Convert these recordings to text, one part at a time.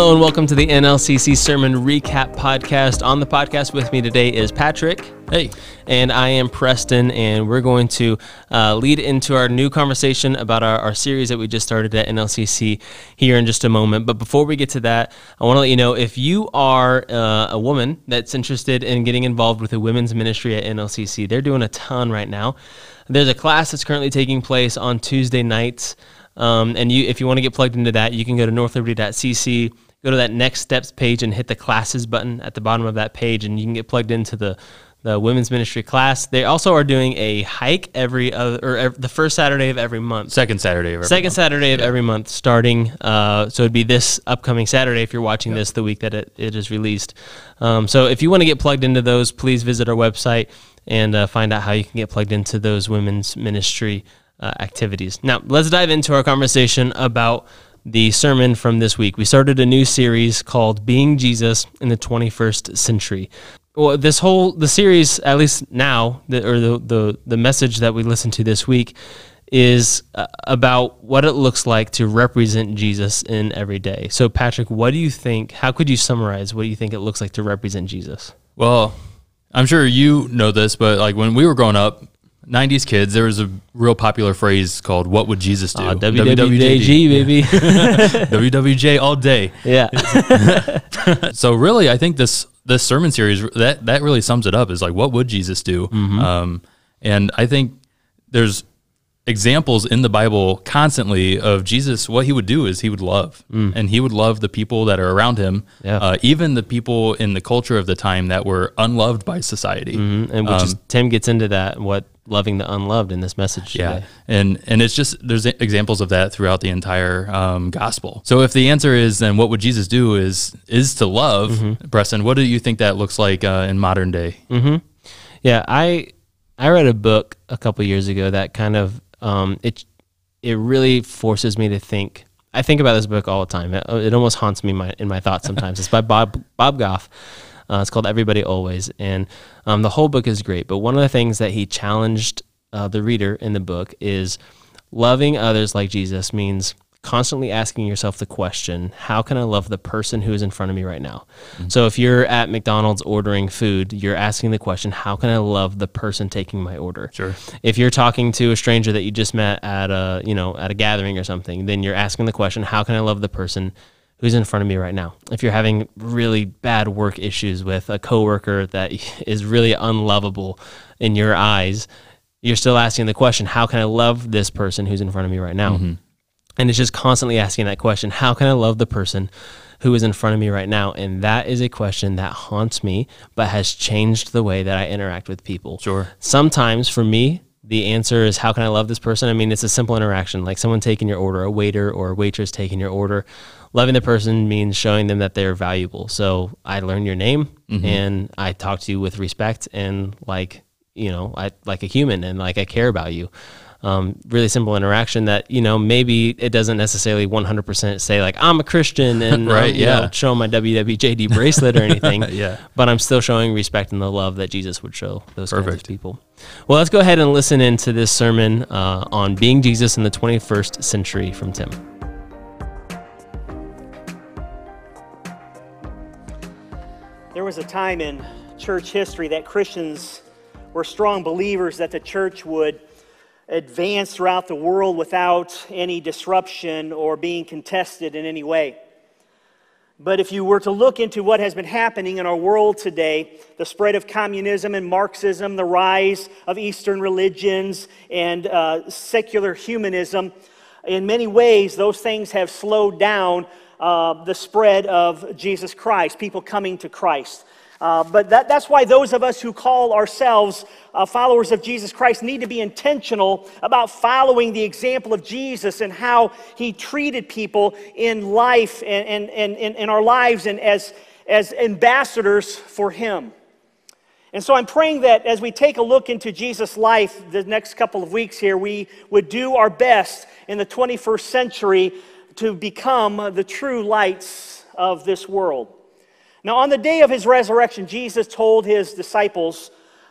Hello and welcome to the NLCC Sermon Recap Podcast. On the podcast with me today is Patrick. Hey. And I am Preston, and we're going to uh, lead into our new conversation about our, our series that we just started at NLCC here in just a moment. But before we get to that, I want to let you know if you are uh, a woman that's interested in getting involved with a women's ministry at NLCC, they're doing a ton right now. There's a class that's currently taking place on Tuesday nights. Um, and you, if you want to get plugged into that, you can go to northliberty.cc, go to that next steps page, and hit the classes button at the bottom of that page, and you can get plugged into the the women's ministry class. They also are doing a hike every other, or every, the first Saturday of every month. Second Saturday of every Second month. Saturday of Yeah. every month, starting. Uh, so it'd be this upcoming Saturday if you're watching this the week that it, it is released. Um, so if you want to get plugged into those, please visit our website and uh, find out how you can get plugged into those women's ministry uh, activities. Now, let's dive into our conversation about the sermon from this week. We started a new series called Being Jesus in the 21st Century. Well, this whole the series, at least now, the, or the, the the message that we listened to this week, is uh, about what it looks like to represent Jesus in every day. So, Patrick, what do you think? How could you summarize what do you think it looks like to represent Jesus? Well, I'm sure you know this, but like when we were growing up, 90s kids, there was a real popular phrase called "What would Jesus do?" Uh, WWJD, baby. WWJ all day. yeah. So really, I think this this sermon series that that really sums it up. Is like, what would Jesus do? Um, and I think there's examples in the Bible constantly of Jesus. What he would do is he would love, and he would love the people that are around him, Yeah. uh, even the people in the culture of the time that were unloved by society. and which is Tim gets into that what loving the unloved in this message. Yeah, today. and and it's just there's examples of that throughout the entire um, gospel. So if the answer is then what would Jesus do is is to love, Mm-hmm. Preston. What do you think that looks like uh, in modern day? Yeah, I I read a book a couple years ago that kind of um, it it really forces me to think. I think about this book all the time. It, it almost haunts me my, in my thoughts sometimes. it's by Bob Bob Goff. Uh, it's called Everybody Always, and um, the whole book is great. But one of the things that he challenged uh, the reader in the book is loving others like Jesus means constantly asking yourself the question, how can I love the person who is in front of me right now? Mm-hmm. So if you're at McDonald's ordering food, you're asking the question, how can I love the person taking my order? Sure. If you're talking to a stranger that you just met at a, you know, at a gathering or something, then you're asking the question, how can I love the person who's in front of me right now? If you're having really bad work issues with a coworker that is really unlovable in your eyes, you're still asking the question, how can I love this person who's in front of me right now? Mm-hmm. And it's just constantly asking that question How can I love the person who is in front of me right now? And that is a question that haunts me, but has changed the way that I interact with people. Sure. Sometimes for me, the answer is how can I love this person? I mean, it's a simple interaction, like someone taking your order, a waiter or a waitress taking your order. Loving the person means showing them that they're valuable. So I learn your name mm-hmm. and I talk to you with respect and like, you know, I like a human and like I care about you. Um, really simple interaction that, you know, maybe it doesn't necessarily 100% say like, I'm a Christian and Right, um, you know, yeah. show my WWJD bracelet or anything Yeah. but I'm still showing respect and the love that Jesus would show those kinds Perfect. of people. Well, let's go ahead and listen into this sermon uh, on being Jesus in the 21st century from Tim. There was a time in church history that Christians were strong believers that the church would advance throughout the world without any disruption or being contested in any way. But if you were to look into what has been happening in our world today, the spread of communism and Marxism, the rise of Eastern religions, and uh, secular humanism, in many ways, those things have slowed down uh, the spread of Jesus Christ, people coming to Christ. Uh, but that, that's why those of us who call ourselves uh, followers of Jesus Christ need to be intentional about following the example of Jesus and how he treated people in life and, in our lives and as, as ambassadors for him. And so I'm praying that as we take a look into Jesus' life the next couple of weeks here, we would do our best in the 21st century to become the true lights of this world. Now, on the day of his resurrection, Jesus told his disciples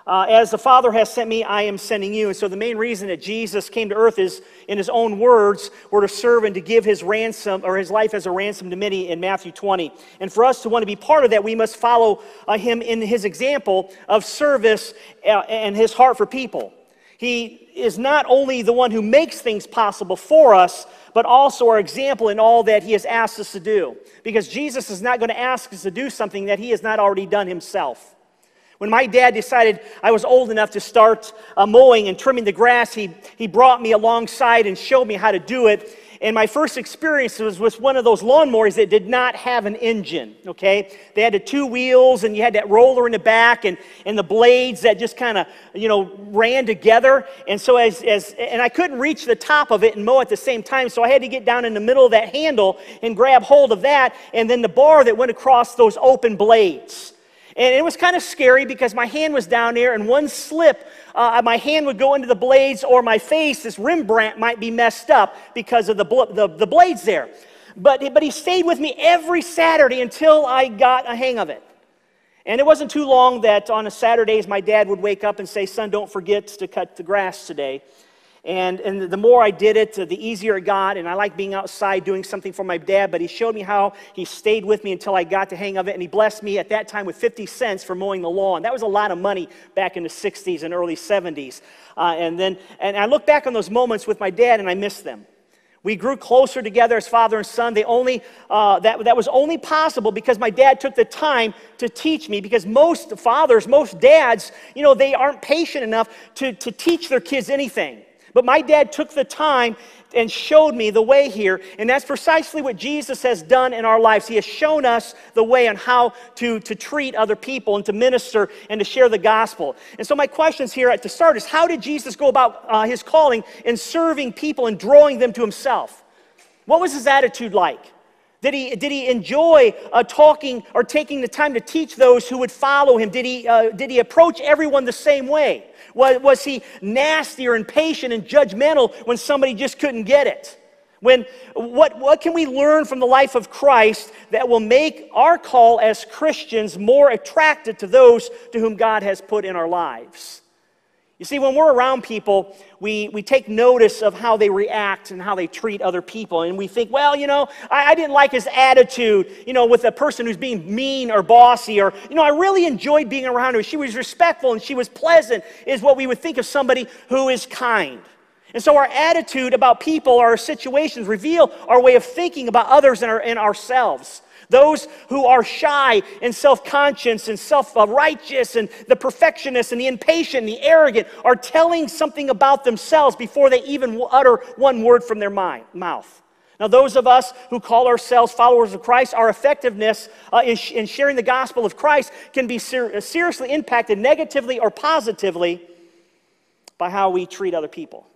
uh, as the Father has sent me, I am sending you. And so the main reason that Jesus came to earth is, in his own words, were to serve and to give his ransom or his life as a ransom to many in Matthew 20. And for us to want to be part of that, we must follow uh, him in his example of service uh, and his heart for people. He is not only the one who makes things possible for us, but also our example in all that he has asked us to do. Because Jesus is not going to ask us to do something that he has not already done himself. When my dad decided I was old enough to start uh, mowing and trimming the grass, he, he brought me alongside and showed me how to do it. And my first experience was with one of those lawnmowers that did not have an engine, okay? They had the two wheels and you had that roller in the back and, and the blades that just kind of, you know, ran together. And so as, as, and I couldn't reach the top of it and mow at the same time. So I had to get down in the middle of that handle and grab hold of that and then the bar that went across those open blades. And it was kind of scary because my hand was down there, and one slip, uh, my hand would go into the blades, or my face, this Rembrandt, might be messed up because of the, bl- the, the blades there. But, but he stayed with me every Saturday until I got a hang of it. And it wasn't too long that on a Saturdays my dad would wake up and say, Son, don't forget to cut the grass today. And, and the more I did it, the easier it got. And I like being outside doing something for my dad, but he showed me how he stayed with me until I got the hang of it. And he blessed me at that time with 50 cents for mowing the lawn. That was a lot of money back in the 60s and early 70s. Uh, and then, and I look back on those moments with my dad and I miss them. We grew closer together as father and son. They only, uh, that, that was only possible because my dad took the time to teach me. Because most fathers, most dads, you know, they aren't patient enough to, to teach their kids anything. But my dad took the time and showed me the way here. And that's precisely what Jesus has done in our lives. He has shown us the way on how to, to treat other people and to minister and to share the gospel. And so, my questions here at the start is how did Jesus go about uh, his calling in serving people and drawing them to himself? What was his attitude like? Did he, did he enjoy uh, talking or taking the time to teach those who would follow him? Did he, uh, did he approach everyone the same way? Was, was he nasty or impatient and judgmental when somebody just couldn't get it? When, what, what can we learn from the life of Christ that will make our call as Christians more attractive to those to whom God has put in our lives? You see, when we're around people, we, we take notice of how they react and how they treat other people. And we think, well, you know, I, I, didn't like his attitude, you know, with a person who's being mean or bossy. Or, you know, I really enjoyed being around her. She was respectful and she was pleasant, is what we would think of somebody who is kind. And so our attitude about people, our situations, reveal our way of thinking about others and, our, and ourselves. Those who are shy and self conscious and self righteous and the perfectionist and the impatient and the arrogant are telling something about themselves before they even utter one word from their mind, mouth. Now, those of us who call ourselves followers of Christ, our effectiveness uh, in, sh- in, sharing the gospel of Christ can be ser- seriously impacted negatively or positively by how we treat other people.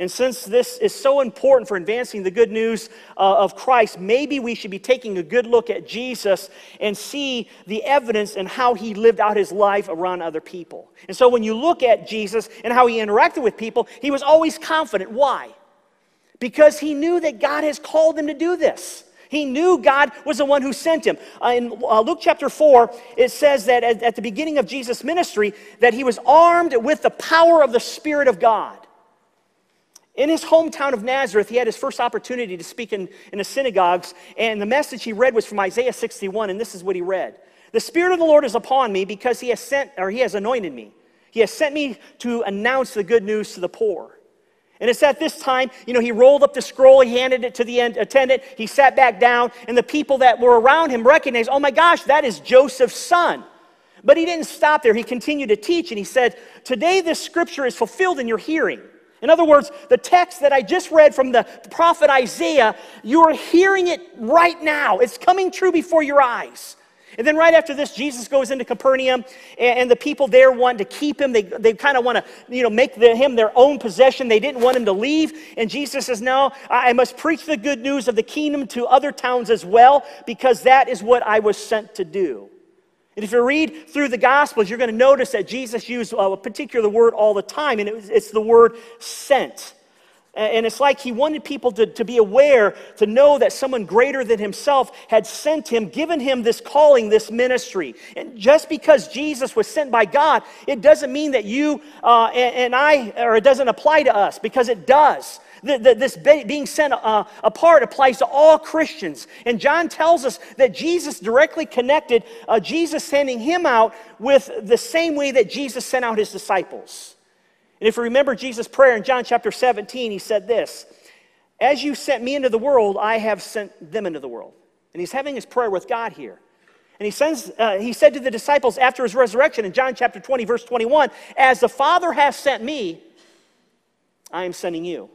And since this is so important for advancing the good news uh, of Christ, maybe we should be taking a good look at Jesus and see the evidence and how he lived out his life around other people. And so when you look at Jesus and how he interacted with people, he was always confident. Why? Because he knew that God has called him to do this. He knew God was the one who sent him. Uh, in uh, Luke chapter 4, it says that at, at the beginning of Jesus' ministry, that he was armed with the power of the Spirit of God. In his hometown of Nazareth, he had his first opportunity to speak in, in the synagogues, and the message he read was from Isaiah 61, and this is what he read. The Spirit of the Lord is upon me because he has sent, or he has anointed me. He has sent me to announce the good news to the poor. And it's at this time, you know, he rolled up the scroll, he handed it to the attendant, he sat back down, and the people that were around him recognized, oh my gosh, that is Joseph's son. But he didn't stop there. He continued to teach, and he said, Today this scripture is fulfilled in your hearing. In other words, the text that I just read from the prophet Isaiah, you are hearing it right now. It's coming true before your eyes. And then right after this, Jesus goes into Capernaum, and, the people there want to keep him. They, they kind of want to, you know, make the, him their own possession. They didn't want him to leave. And Jesus says, No, I must preach the good news of the kingdom to other towns as well, because that is what I was sent to do. And if you read through the Gospels, you're going to notice that Jesus used a particular word all the time, and it's the word sent. And it's like he wanted people to, to be aware, to know that someone greater than himself had sent him, given him this calling, this ministry. And just because Jesus was sent by God, it doesn't mean that you uh, and, and, I, or it doesn't apply to us, because it does. This being sent uh, apart applies to all Christians. And John tells us that Jesus directly connected uh, Jesus sending him out with the same way that Jesus sent out his disciples. And if you remember Jesus' prayer in John chapter 17, he said this As you sent me into the world, I have sent them into the world. And he's having his prayer with God here. And he, sends, uh, he said to the disciples after his resurrection in John chapter 20, verse 21, As the Father has sent me, I am sending you.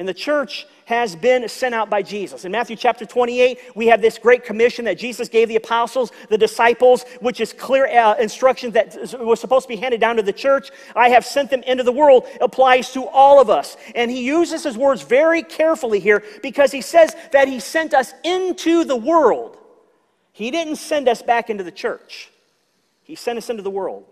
And the church has been sent out by Jesus. In Matthew chapter 28, we have this great commission that Jesus gave the apostles, the disciples, which is clear uh, instruction that was supposed to be handed down to the church. I have sent them into the world applies to all of us. And he uses his words very carefully here because he says that he sent us into the world. He didn't send us back into the church, he sent us into the world.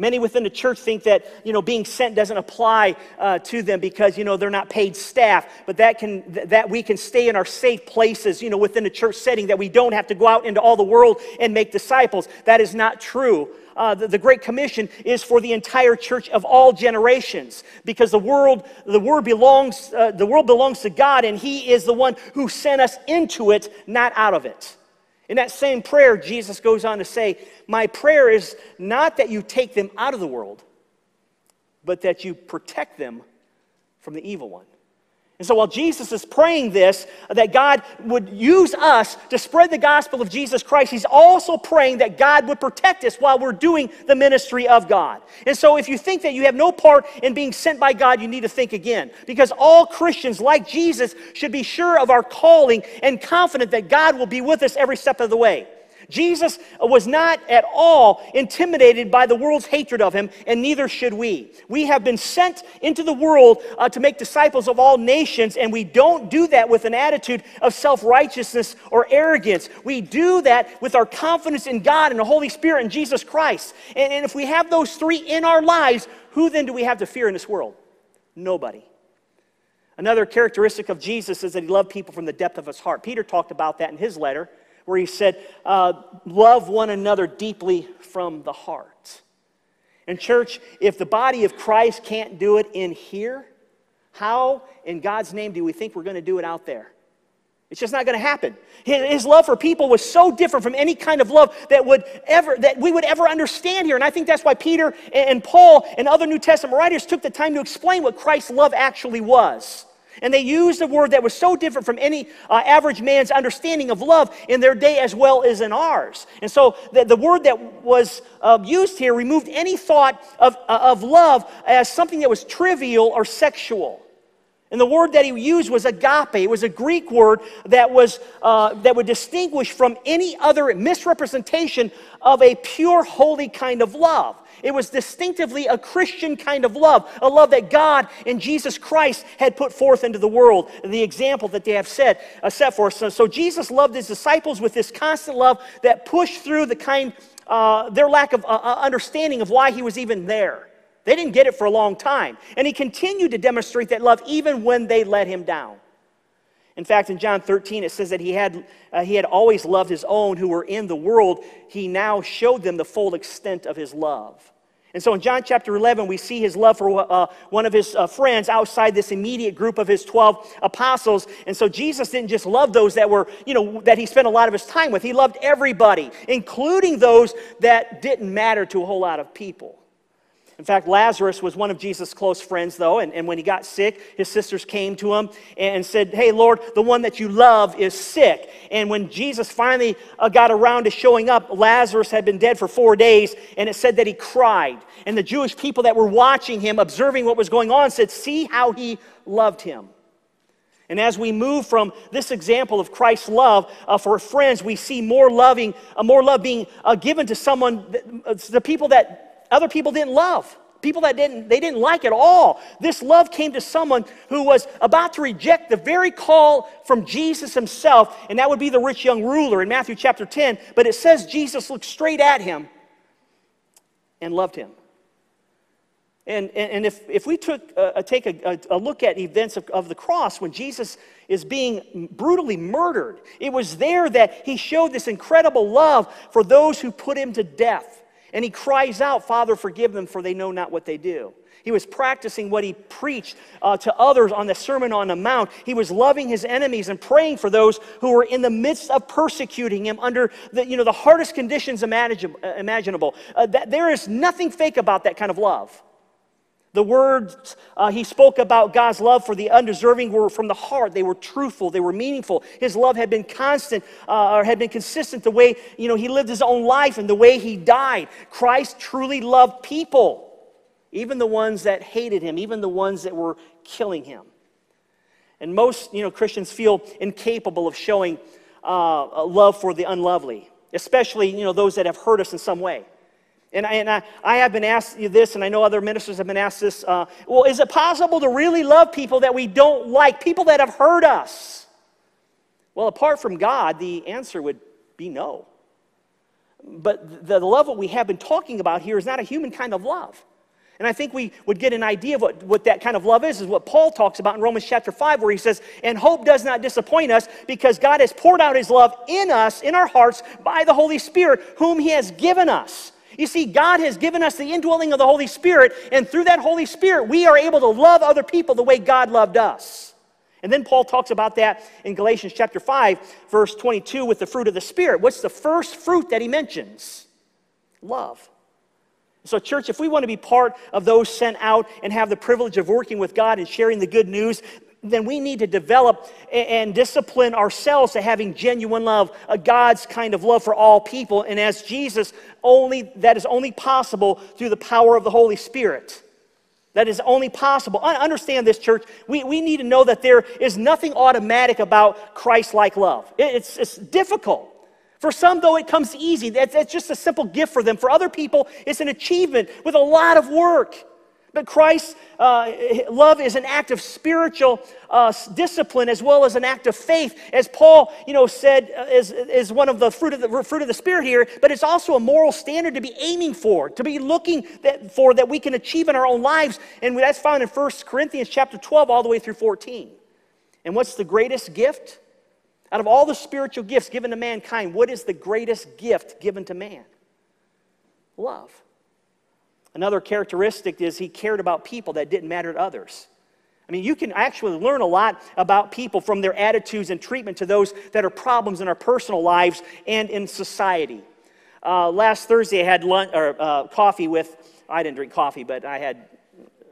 Many within the church think that, you know, being sent doesn't apply uh, to them because, you know, they're not paid staff, but that, can, that we can stay in our safe places, you know, within the church setting, that we don't have to go out into all the world and make disciples. That is not true. Uh, the, the, Great Commission is for the entire church of all generations because the world, the word belongs, uh, the world belongs to God and He is the one who sent us into it, not out of it. In that same prayer, Jesus goes on to say, My prayer is not that you take them out of the world, but that you protect them from the evil one. And so while Jesus is praying this, uh, that God would use us to spread the gospel of Jesus Christ, he's also praying that God would protect us while we're doing the ministry of God. And so if you think that you have no part in being sent by God, you need to think again. Because all Christians, like Jesus, should be sure of our calling and confident that God will be with us every step of the way. Jesus was not at all intimidated by the world's hatred of him, and neither should we. We have been sent into the world uh, to make disciples of all nations, and we don't do that with an attitude of self righteousness or arrogance. We do that with our confidence in God and the Holy Spirit and Jesus Christ. And, and if we have those three in our lives, who then do we have to fear in this world? Nobody. Another characteristic of Jesus is that he loved people from the depth of his heart. Peter talked about that in his letter where he said, uh, Love one another deeply from the heart. And, church, if the body of Christ can't do it in here, how in God's name do we think we're going to do it out there? It's just not going to happen. His love for people was so different from any kind of love that would ever that we would ever understand here. And I think that's why Peter and Paul and other New Testament writers took the time to explain what Christ's love actually was. And they used a word that was so different from any uh, average man's understanding of love in their day as well as in ours. And so the, the word that was uh, used here removed any thought of, uh, of love as something that was trivial or sexual. And the word that he used was agape. It was a Greek word that, was, uh, that would distinguish from any other misrepresentation of a pure, holy kind of love. It was distinctively a Christian kind of love, a love that God and Jesus Christ had put forth into the world, the example that they have set, uh, set for us. So, so, Jesus loved his disciples with this constant love that pushed through the kind, uh, their lack of uh, uh, understanding of why he was even there. They didn't get it for a long time. And he continued to demonstrate that love even when they let him down. In fact, in John 13, it says that he had, uh, he had always loved his own who were in the world. He now showed them the full extent of his love. And so in John chapter 11, we see his love for uh, one of his uh, friends outside this immediate group of his 12 apostles. And so Jesus didn't just love those that were, you know, that he spent a lot of his time with. He loved everybody, including those that didn't matter to a whole lot of people. In fact, Lazarus was one of Jesus' close friends, though, and, and when he got sick, his sisters came to him and said, Hey, Lord, the one that you love is sick. And when Jesus finally uh, got around to showing up, Lazarus had been dead for four days, and it said that he cried. And the Jewish people that were watching him, observing what was going on, said, See how he loved him. And as we move from this example of Christ's love uh, for friends, we see more loving, uh, more love being uh, given to someone, uh, the people that other people didn't love. People that didn't they didn't like at all. This love came to someone who was about to reject the very call from jesus himself and that would be the rich young ruler in matthew chapter 10 but it says jesus looked straight at him and loved him. And, and, if, if we took, take a, a, a, look at events of, of the cross when Jesus is being brutally murdered, it was there that he showed this incredible love for those who put him to death. And he cries out, Father, forgive them, for they know not what they do. He was practicing what he preached uh, to others on the Sermon on the Mount. He was loving his enemies and praying for those who were in the midst of persecuting him under the, you know, the hardest conditions imaginable. Uh, there is nothing fake about that kind of love. The words uh, he spoke about God's love for the undeserving were from the heart. They were truthful. They were meaningful. His love had been constant uh, or had been consistent the way you know he lived his own life and the way he died. Christ truly loved people, even the ones that hated him, even the ones that were killing him. And most you know Christians feel incapable of showing uh, love for the unlovely, especially you know those that have hurt us in some way. And, I, and I, I have been asked this, and I know other ministers have been asked this. Uh, well, is it possible to really love people that we don't like, people that have hurt us? Well, apart from God, the answer would be no. But the love that we have been talking about here is not a human kind of love. And I think we would get an idea of what, what that kind of love is, is what Paul talks about in Romans chapter 5, where he says, And hope does not disappoint us because God has poured out his love in us, in our hearts, by the Holy Spirit, whom he has given us. You see, God has given us the indwelling of the Holy Spirit, and through that Holy Spirit, we are able to love other people the way God loved us. And then Paul talks about that in Galatians chapter 5, verse 22, with the fruit of the Spirit. What's the first fruit that he mentions? Love. So, church, if we want to be part of those sent out and have the privilege of working with God and sharing the good news, then we need to develop and discipline ourselves to having genuine love, a God's kind of love for all people. And as Jesus, only that is only possible through the power of the Holy Spirit. That is only possible. Understand this, church. We, we need to know that there is nothing automatic about Christ like love. It's, it's difficult. For some, though, it comes easy. That's, that's just a simple gift for them. For other people, it's an achievement with a lot of work. But Christ's uh, love is an act of spiritual uh, discipline as well as an act of faith, as Paul, you know, said uh, is, is one of the fruit of the fruit of the spirit here. But it's also a moral standard to be aiming for, to be looking that, for that we can achieve in our own lives, and that's found in 1 Corinthians chapter 12 all the way through 14. And what's the greatest gift? Out of all the spiritual gifts given to mankind, what is the greatest gift given to man? Love. Another characteristic is he cared about people that didn't matter to others. I mean, you can actually learn a lot about people from their attitudes and treatment to those that are problems in our personal lives and in society. Uh, last Thursday, I had lunch, or, uh, coffee with, I didn't drink coffee, but I had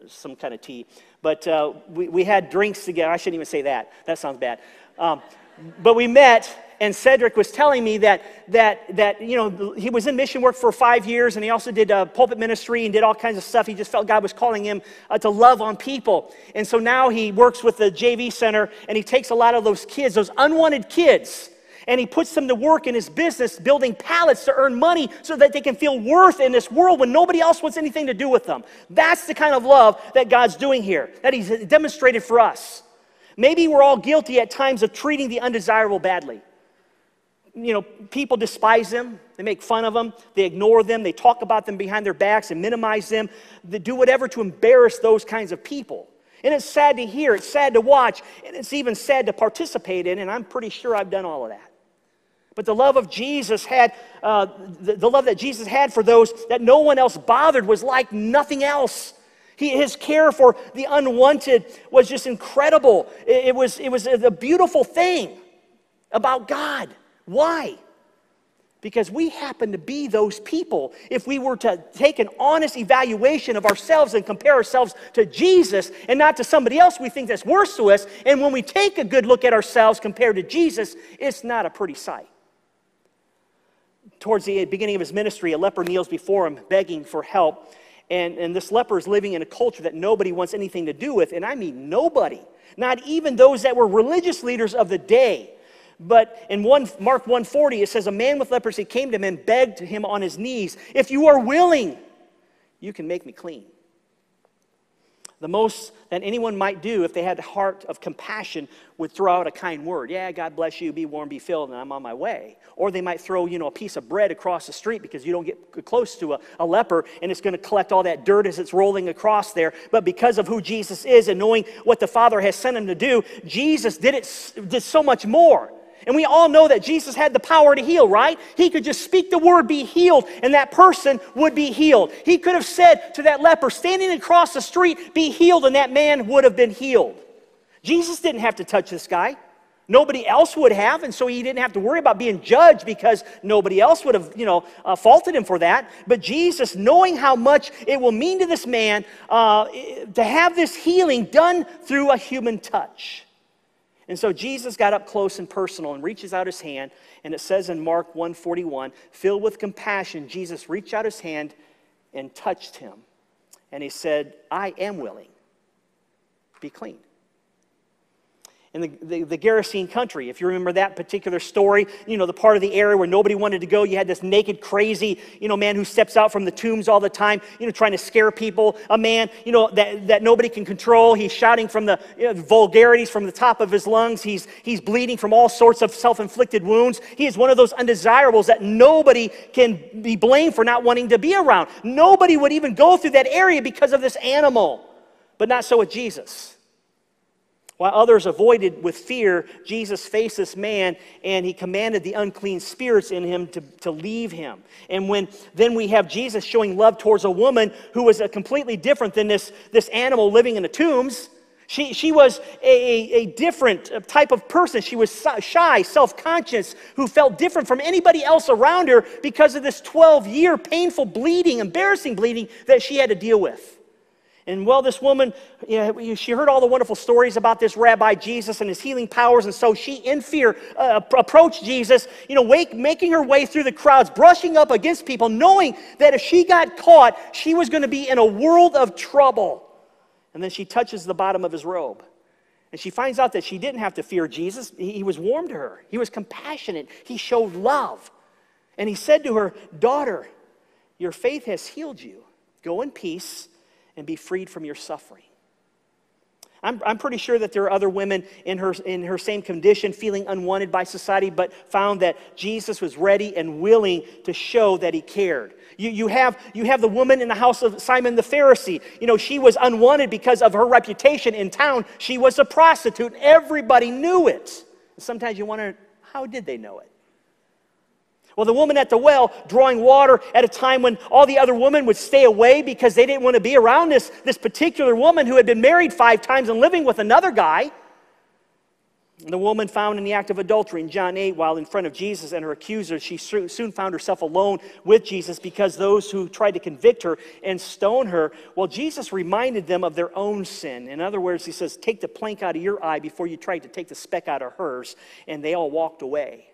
some kind of tea. But uh, we, we had drinks together. I shouldn't even say that. That sounds bad. Um, but we met and Cedric was telling me that, that, that you know, he was in mission work for five years and he also did uh, pulpit ministry and did all kinds of stuff. He just felt God was calling him uh, to love on people. And so now he works with the JV Center and he takes a lot of those kids, those unwanted kids, and he puts them to work in his business building pallets to earn money so that they can feel worth in this world when nobody else wants anything to do with them. That's the kind of love that God's doing here, that he's demonstrated for us. Maybe we're all guilty at times of treating the undesirable badly you know, people despise them. They make fun of them. They ignore them. They talk about them behind their backs and minimize them. They do whatever to embarrass those kinds of people. And it's sad to hear, it's sad to watch, and it's even sad to participate in, and I'm pretty sure I've done all of that. But the love of Jesus had, uh, the, the, love that Jesus had for those that no one else bothered was like nothing else. He, his care for the unwanted was just incredible. It, it was, it was a beautiful thing about God. Why? Because we happen to be those people. If we were to take an honest evaluation of ourselves and compare ourselves to Jesus and not to somebody else we think that's worse to us, and when we take a good look at ourselves compared to Jesus, it's not a pretty sight. Towards the beginning of his ministry, a leper kneels before him, begging for help. And, and this leper is living in a culture that nobody wants anything to do with. And I mean nobody, not even those that were religious leaders of the day but in one, Mark 140, it says, A man with leprosy came to him and begged him on his knees, If you are willing, you can make me clean. The most that anyone might do if they had a heart of compassion would throw out a kind word. Yeah, God bless you, be warm, be filled, and I'm on my way. Or they might throw, you know, a piece of bread across the street because you don't get close to a, a leper and it's going to collect all that dirt as it's rolling across there. But because of who Jesus is and knowing what the Father has sent him to do, Jesus did it did so much more. And we all know that Jesus had the power to heal, right? He could just speak the word, be healed, and that person would be healed. He could have said to that leper standing across the street, be healed, and that man would have been healed. Jesus didn't have to touch this guy. Nobody else would have, and so he didn't have to worry about being judged because nobody else would have, you know, uh, faulted him for that. But Jesus, knowing how much it will mean to this man uh, to have this healing done through a human touch, and so Jesus got up close and personal and reaches out his hand, and it says in Mark 141, filled with compassion, Jesus reached out his hand and touched him. And he said, I am willing. Be clean in the, the, the, Gerasene country. If you remember that particular story, you know, the part of the area where nobody wanted to go, you had this naked, crazy, you know, man who steps out from the tombs all the time, you know, trying to scare people. A man, you know, that, that nobody can control. He's shouting from the you know, vulgarities from the top of his lungs. He's, he's bleeding from all sorts of self inflicted wounds. He is one of those undesirables that nobody can be blamed for not wanting to be around. Nobody would even go through that area because of this animal. But not so with Jesus. While others avoided with fear, Jesus faced this man and he commanded the unclean spirits in him to, to leave him. And when then we have Jesus showing love towards a woman who was a completely different than this, this animal living in the tombs. She, she was a, a different type of person. She was shy, self conscious, who felt different from anybody else around her because of this 12 year painful bleeding, embarrassing bleeding that she had to deal with. And well, this woman, you know, she heard all the wonderful stories about this rabbi Jesus and his healing powers. And so she, in fear, uh, approached Jesus, you know, wake, making her way through the crowds, brushing up against people, knowing that if she got caught, she was going to be in a world of trouble. And then she touches the bottom of his robe. And she finds out that she didn't have to fear Jesus. He was warm to her, he was compassionate, he showed love. And he said to her, Daughter, your faith has healed you. Go in peace and be freed from your suffering. I'm, I'm pretty sure that there are other women in her, in her same condition, feeling unwanted by society, but found that Jesus was ready and willing to show that he cared. You, you, have, you have the woman in the house of Simon the Pharisee. You know, she was unwanted because of her reputation in town. She was a prostitute. Everybody knew it. sometimes you wonder, how did they know it? Well, the woman at the well drawing water at a time when all the other women would stay away because they didn't want to be around this, this particular woman who had been married five times and living with another guy. And the woman found in the act of adultery in John 8 while in front of Jesus and her accusers, she soon found herself alone with Jesus because those who tried to convict her and stone her, well, Jesus reminded them of their own sin. In other words, he says, Take the plank out of your eye before you try to take the speck out of hers. And they all walked away.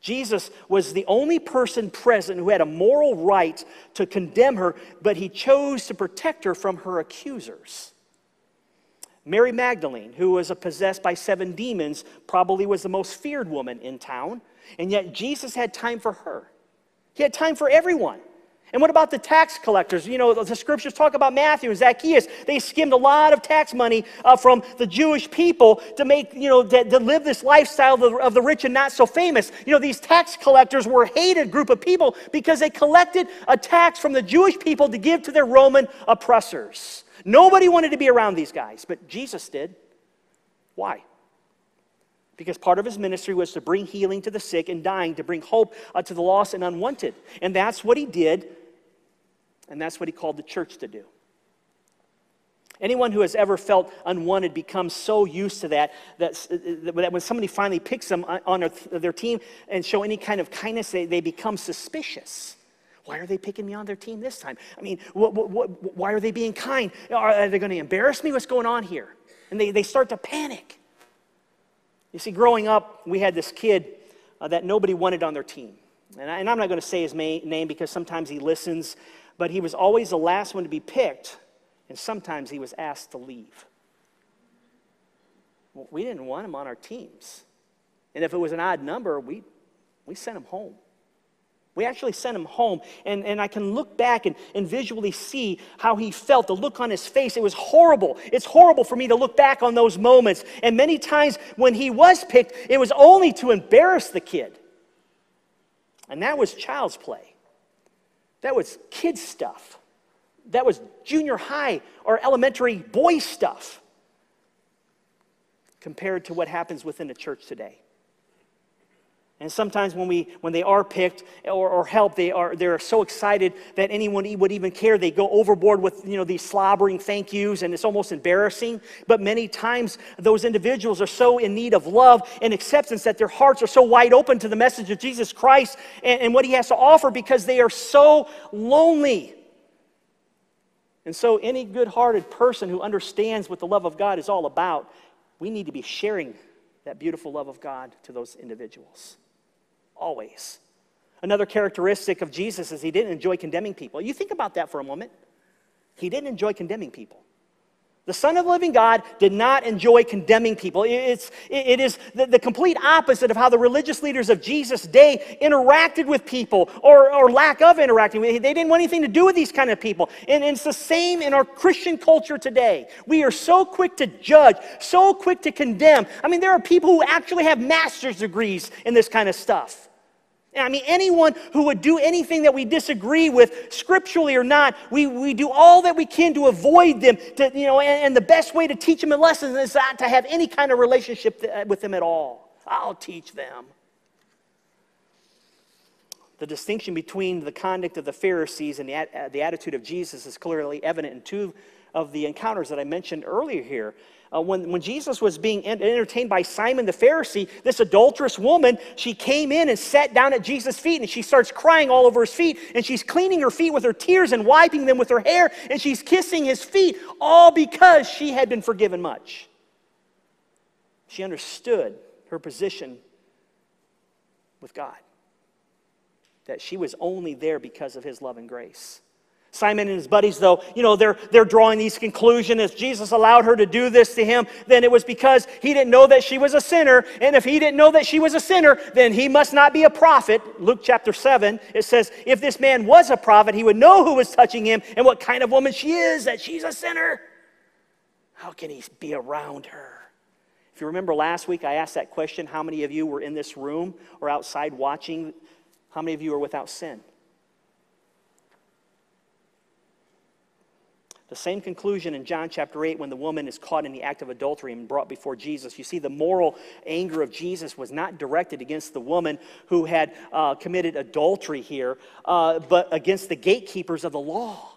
Jesus was the only person present who had a moral right to condemn her, but he chose to protect her from her accusers. Mary Magdalene, who was possessed by seven demons, probably was the most feared woman in town, and yet Jesus had time for her. He had time for everyone. And what about the tax collectors? You know, the scriptures talk about Matthew and Zacchaeus. They skimmed a lot of tax money uh, from the Jewish people to make, you know, to, to live this lifestyle of the, of the, rich and not so famous. You know, these tax collectors were a hated group of people because they collected a tax from the Jewish people to give to their Roman oppressors. Nobody wanted to be around these guys, but Jesus did. Why? because part of his ministry was to bring healing to the sick and dying, to bring hope uh, to the lost and unwanted. And that's what he did and that's what he called the church to do. Anyone who has ever felt unwanted becomes so used to that that, that when somebody finally picks them on their team and show any kind of kindness, they, they become suspicious. Why are they picking me on their team this time? I mean, what, what, what, why are they being kind? Are, are they going to embarrass me? What's going on here? And they, they start to panic. You see, growing up, we had this kid uh, that nobody wanted on their team. And, I, am not going to say his name because sometimes he listens but he was always the last one to be picked, and sometimes he was asked to leave. Well, we didn't want him on our teams. And if it was an odd number, we, we sent him home. We actually sent him home, and, and I can look back and, and visually see how he felt, the look on his face. It was horrible. It's horrible for me to look back on those moments. And many times when he was picked, it was only to embarrass the kid. And that was child's play, that was kid stuff, that was junior high or elementary boy stuff compared to what happens within the church today. And sometimes when, we, when they are picked or, or helped, they are, they're so excited that anyone would even care. They go overboard with you know, these slobbering thank yous, and it's almost embarrassing. But many times, those individuals are so in need of love and acceptance that their hearts are so wide open to the message of Jesus Christ and, and what he has to offer because they are so lonely. And so, any good hearted person who understands what the love of God is all about, we need to be sharing that beautiful love of God to those individuals always. Another characteristic of Jesus is he didn't enjoy condemning people. You think about that for a moment. He didn't enjoy condemning people. The Son of the living God did not enjoy condemning people. It's, it is the, the, complete opposite of how the religious leaders of Jesus' day interacted with people or, or lack of interacting. With they didn't want anything to do with these kind of people. And, and it's the same in our Christian culture today. We are so quick to judge, so quick to condemn. I mean, there are people who actually have master's degrees in this kind of stuff. I mean, anyone who would do anything that we disagree with, scripturally or not, we, we do all that we can to avoid them. To, you know, and, and the best way to teach them a lesson is not to have any kind of relationship with them at all. I'll teach them. The distinction between the conduct of the Pharisees and the, uh, the attitude of Jesus is clearly evident in two of the encounters that I mentioned earlier here uh, when, when Jesus was being entertained by Simon the Pharisee, this adulterous woman, she came in and sat down at Jesus' feet and she starts crying all over his feet and she's cleaning her feet with her tears and wiping them with her hair and she's kissing his feet, all because she had been forgiven much. She understood her position with God, that she was only there because of his love and grace. Simon and his buddies, though, you know, they're, they're drawing these conclusions. If Jesus allowed her to do this to him, then it was because he didn't know that she was a sinner. And if he didn't know that she was a sinner, then he must not be a prophet. Luke chapter 7, it says, if this man was a prophet, he would know who was touching him and what kind of woman she is, that she's a sinner. How can he be around her? If you remember last week, I asked that question how many of you were in this room or outside watching? How many of you are without sin? The same conclusion in John chapter 8 when the woman is caught in the act of adultery and brought before Jesus. You see, the moral anger of Jesus was not directed against the woman who had uh, committed adultery here, uh, but against the gatekeepers of the law.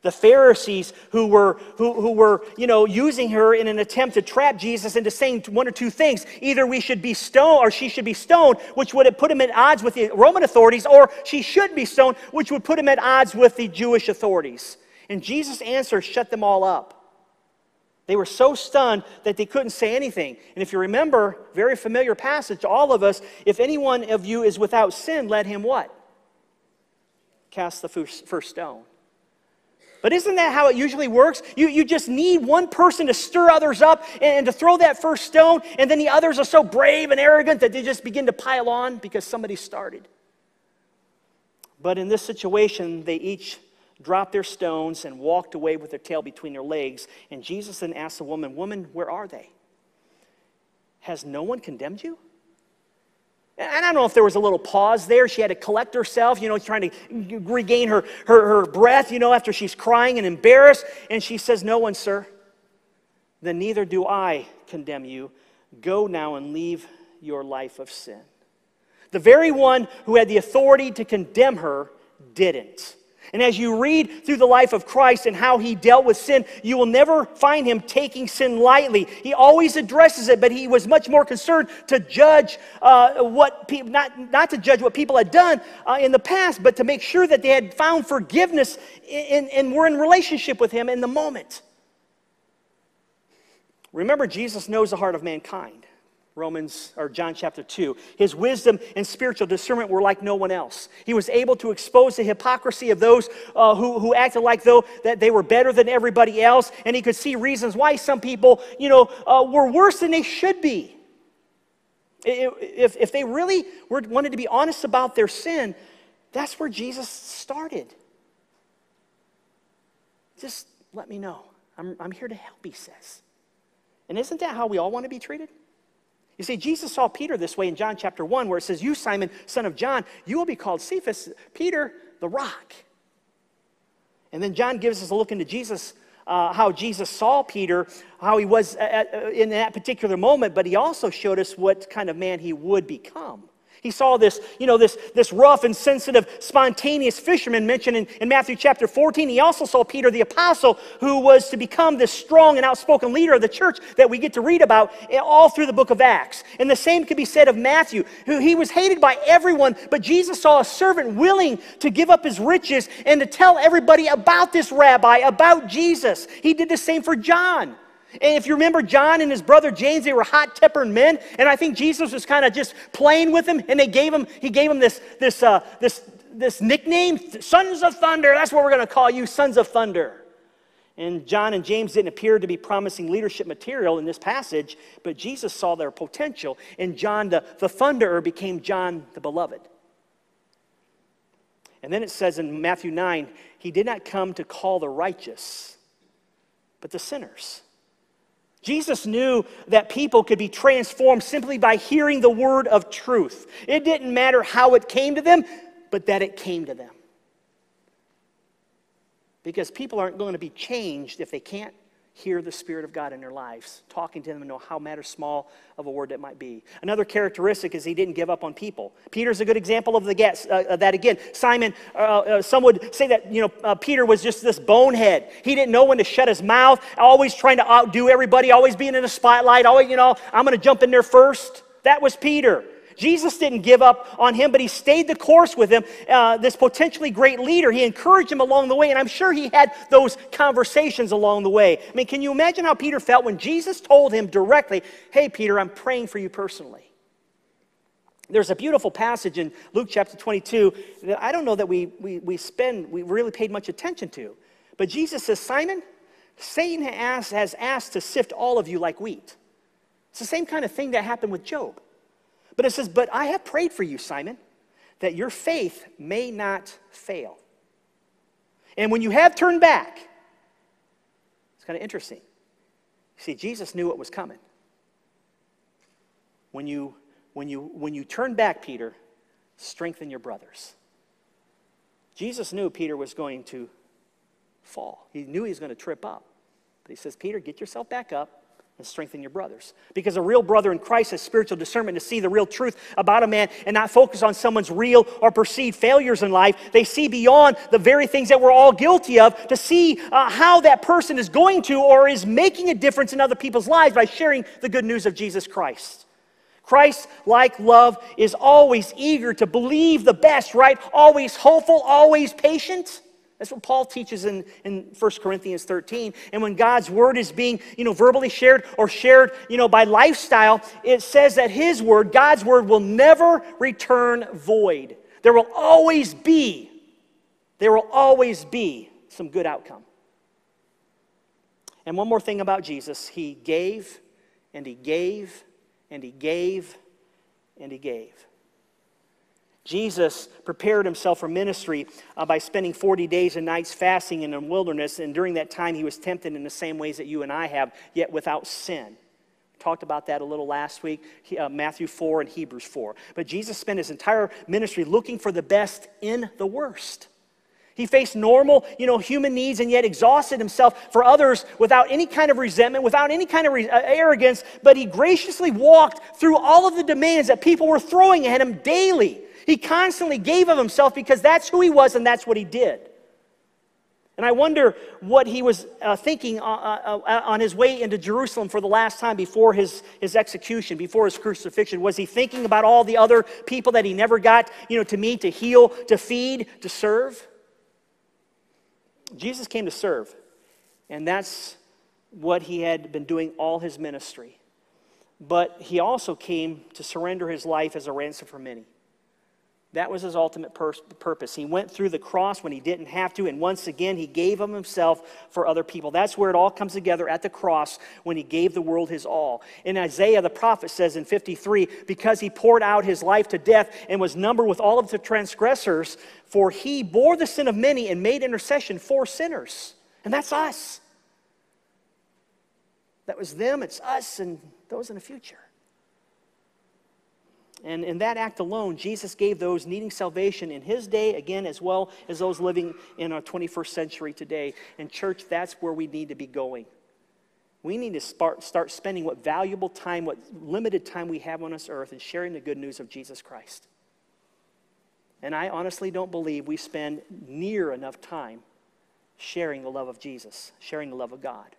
The Pharisees who were, who, who were, you know, using her in an attempt to trap Jesus into saying one or two things. Either we should be stoned or she should be stoned, which would have put him at odds with the Roman authorities, or she should be stoned, which would put him at odds with the Jewish authorities. And Jesus' answer shut them all up. They were so stunned that they couldn't say anything. And if you remember, very familiar passage all of us, if any one of you is without sin, let him what? Cast the first stone. But isn't that how it usually works? You, you just need one person to stir others up and, and, to throw that first stone, and then the others are so brave and arrogant that they just begin to pile on because somebody started. But in this situation, they each dropped their stones, and walked away with their tail between their legs. And Jesus then asked the woman, Woman, where are they? Has no one condemned you? And I don't know if there was a little pause there. She had to collect herself, you know, trying to regain her, her, her breath, you know, after she's crying and embarrassed. And she says, No one, sir. Then neither do I condemn you. Go now and leave your life of sin. The very one who had the authority to condemn her didn't. And as you read through the life of Christ and how he dealt with sin, you will never find him taking sin lightly. He always addresses it, but he was much more concerned to judge uh, what people, not, not to judge what people had done uh, in the past, but to make sure that they had found forgiveness in, and were in relationship with him in the moment. Remember, Jesus knows the heart of mankind. Romans or John chapter 2. His wisdom and spiritual discernment were like no one else. He was able to expose the hypocrisy of those uh, who, who acted like though that they were better than everybody else, and he could see reasons why some people, you know, uh, were worse than they should be. If, if they really were, wanted to be honest about their sin, that's where Jesus started. Just let me know. I'm, I'm here to help, he says. And isn't that how we all want to be treated? You see, Jesus saw Peter this way in John chapter 1, where it says, You, Simon, son of John, you will be called Cephas, Peter, the rock. And then John gives us a look into Jesus, uh, how Jesus saw Peter, how he was at, uh, in that particular moment, but he also showed us what kind of man he would become. He saw this, you know, this, this rough and sensitive, spontaneous fisherman mentioned in, in Matthew chapter 14. He also saw Peter the apostle, who was to become this strong and outspoken leader of the church that we get to read about all through the book of Acts. And the same could be said of Matthew, who he was hated by everyone, but Jesus saw a servant willing to give up his riches and to tell everybody about this rabbi, about Jesus. He did the same for John. And if you remember, John and his brother James, they were hot tempered men. And I think Jesus was kind of just playing with them. And they gave him, he gave him this, this, uh, this, this nickname, Sons of Thunder. That's what we're going to call you, Sons of Thunder. And John and James didn't appear to be promising leadership material in this passage, but Jesus saw their potential. And John, the, the Thunderer, became John the Beloved. And then it says in Matthew 9, he did not come to call the righteous, but the sinners. Jesus knew that people could be transformed simply by hearing the word of truth. It didn't matter how it came to them, but that it came to them. Because people aren't going to be changed if they can't hear the Spirit of God in their lives, talking to them and know how matter small of a word that might be. Another characteristic is he didn't give up on people. Peter's a good example of, the uh, of that again. Simon, uh, uh, some would say that, you know, uh, Peter was just this bonehead. He didn't know when to shut his mouth, always trying to outdo everybody, always being in the spotlight, always, you know, I'm going to jump in there first. That was Peter. Jesus didn't give up on him, but he stayed the course with him, uh, this potentially great leader. He encouraged him along the way, and I'm sure he had those conversations along the way. I mean, can you imagine how Peter felt when Jesus told him directly, Hey, Peter, I'm praying for you personally? There's a beautiful passage in Luke chapter 22 that I don't know that we, we, we spend, we really paid much attention to. But Jesus says, Simon, Satan has, has asked to sift all of you like wheat. It's the same kind of thing that happened with Job. But it says, But I have prayed for you, Simon, that your faith may not fail. And when you have turned back, it's kind of interesting. See, Jesus knew what was coming. When you, when you, when you turn back, Peter, strengthen your brothers. Jesus knew Peter was going to fall. He knew he was going to trip up. But he says, Peter, get yourself back up and strengthen your brothers. Because a real brother in Christ has spiritual discernment to see the real truth about a man and not focus on someone's real or perceived failures in life. They see beyond the very things that we're all guilty of to see uh, how that person is going to or is making a difference in other people's lives by sharing the good news of Jesus Christ. Christ like love is always eager to believe the best, right? Always hopeful, always patient. That's what Paul teaches in, in 1 Corinthians 13. And when God's word is being, you know, verbally shared or shared, you know, by lifestyle, it says that his word, God's word, will never return void. There will always be, there will always be some good outcome. And one more thing about Jesus, he gave and he gave and he gave and he gave. Jesus prepared himself for ministry uh, by spending 40 days and nights fasting in the wilderness, and during that time he was tempted in the same ways that you and I have, yet without sin. We talked about that a little last week, uh, Matthew 4 and Hebrews 4. But Jesus spent his entire ministry looking for the best in the worst. He faced normal, you know, human needs and yet exhausted himself for others without any kind of resentment, without any kind of re- uh, arrogance, but he graciously walked through all of the demands that people were throwing at him daily. He constantly gave of himself because that's who he was and that's what he did. And I wonder what he was uh, thinking uh, uh, uh, on his way into Jerusalem for the last time before his, his execution, before his crucifixion. Was he thinking about all the other people that he never got you know, to meet, to heal, to feed, to serve? Jesus came to serve, and that's what he had been doing all his ministry. But he also came to surrender his life as a ransom for many. That was his ultimate pur- purpose. He went through the cross when he didn't have to, and once again, he gave of himself for other people. That's where it all comes together at the cross when he gave the world his all. In Isaiah, the prophet says in 53, because he poured out his life to death and was numbered with all of the transgressors, for he bore the sin of many and made intercession for sinners. And that's us. That was them, it's us, and those in the future. And in that act alone, Jesus gave those needing salvation in his day, again, as well as those living in our 21st century today. And, church, that's where we need to be going. We need to start, start spending what valuable time, what limited time we have on this earth, and sharing the good news of Jesus Christ. And I honestly don't believe we spend near enough time sharing the love of Jesus, sharing the love of God.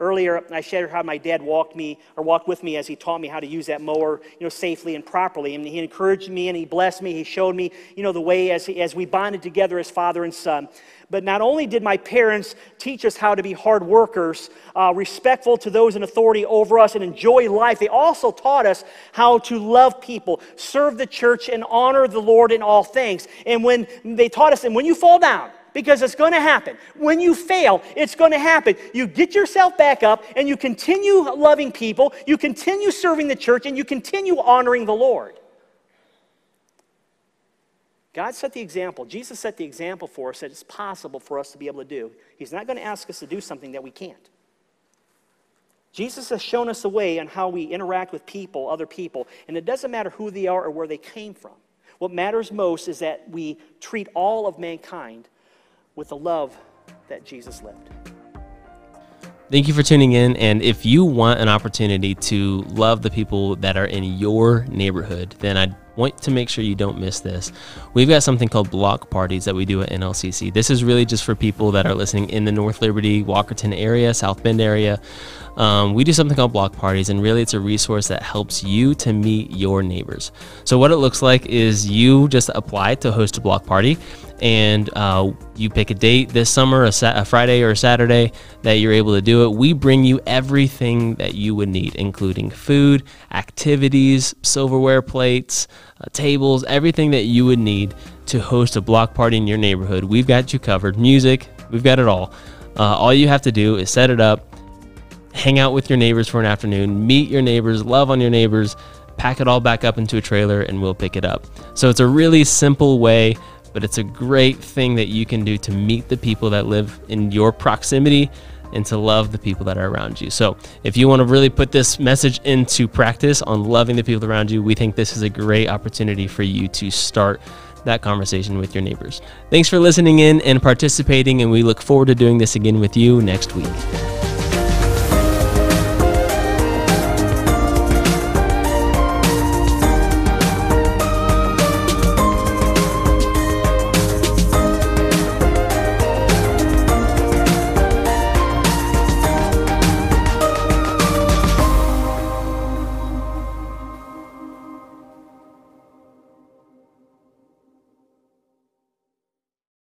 Earlier, I shared how my dad walked me or walked with me as he taught me how to use that mower, you know, safely and properly. And he encouraged me and he blessed me. He showed me, you know, the way as, as we bonded together as father and son. But not only did my parents teach us how to be hard workers, uh, respectful to those in authority over us, and enjoy life, they also taught us how to love people, serve the church, and honor the Lord in all things. And when they taught us, and when you fall down, because it's going to happen. When you fail, it's going to happen. You get yourself back up and you continue loving people, you continue serving the church, and you continue honoring the Lord. God set the example. Jesus set the example for us that it's possible for us to be able to do. He's not going to ask us to do something that we can't. Jesus has shown us the way on how we interact with people, other people, and it doesn't matter who they are or where they came from. What matters most is that we treat all of mankind with the love that Jesus lived. Thank you for tuning in. And if you want an opportunity to love the people that are in your neighborhood, then I want to make sure you don't miss this. We've got something called block parties that we do at NLCC. This is really just for people that are listening in the North Liberty, Walkerton area, South Bend area. Um, we do something called block parties, and really it's a resource that helps you to meet your neighbors. So, what it looks like is you just apply to host a block party, and uh, you pick a date this summer, a, sa- a, Friday or a Saturday that you're able to do it. We bring you everything that you would need, including food, activities, silverware plates, uh, tables, everything that you would need to host a block party in your neighborhood. We've got you covered. Music, we've got it all. Uh, all you have to do is set it up, hang out with your neighbors for an afternoon, meet your neighbors, love on your neighbors, pack it all back up into a trailer, and we'll pick it up. So it's a really simple way but it's a great thing that you can do to meet the people that live in your proximity and to love the people that are around you. So, if you want to really put this message into practice on loving the people around you, we think this is a great opportunity for you to start that conversation with your neighbors. Thanks for listening in and participating, and we look forward to doing this again with you next week.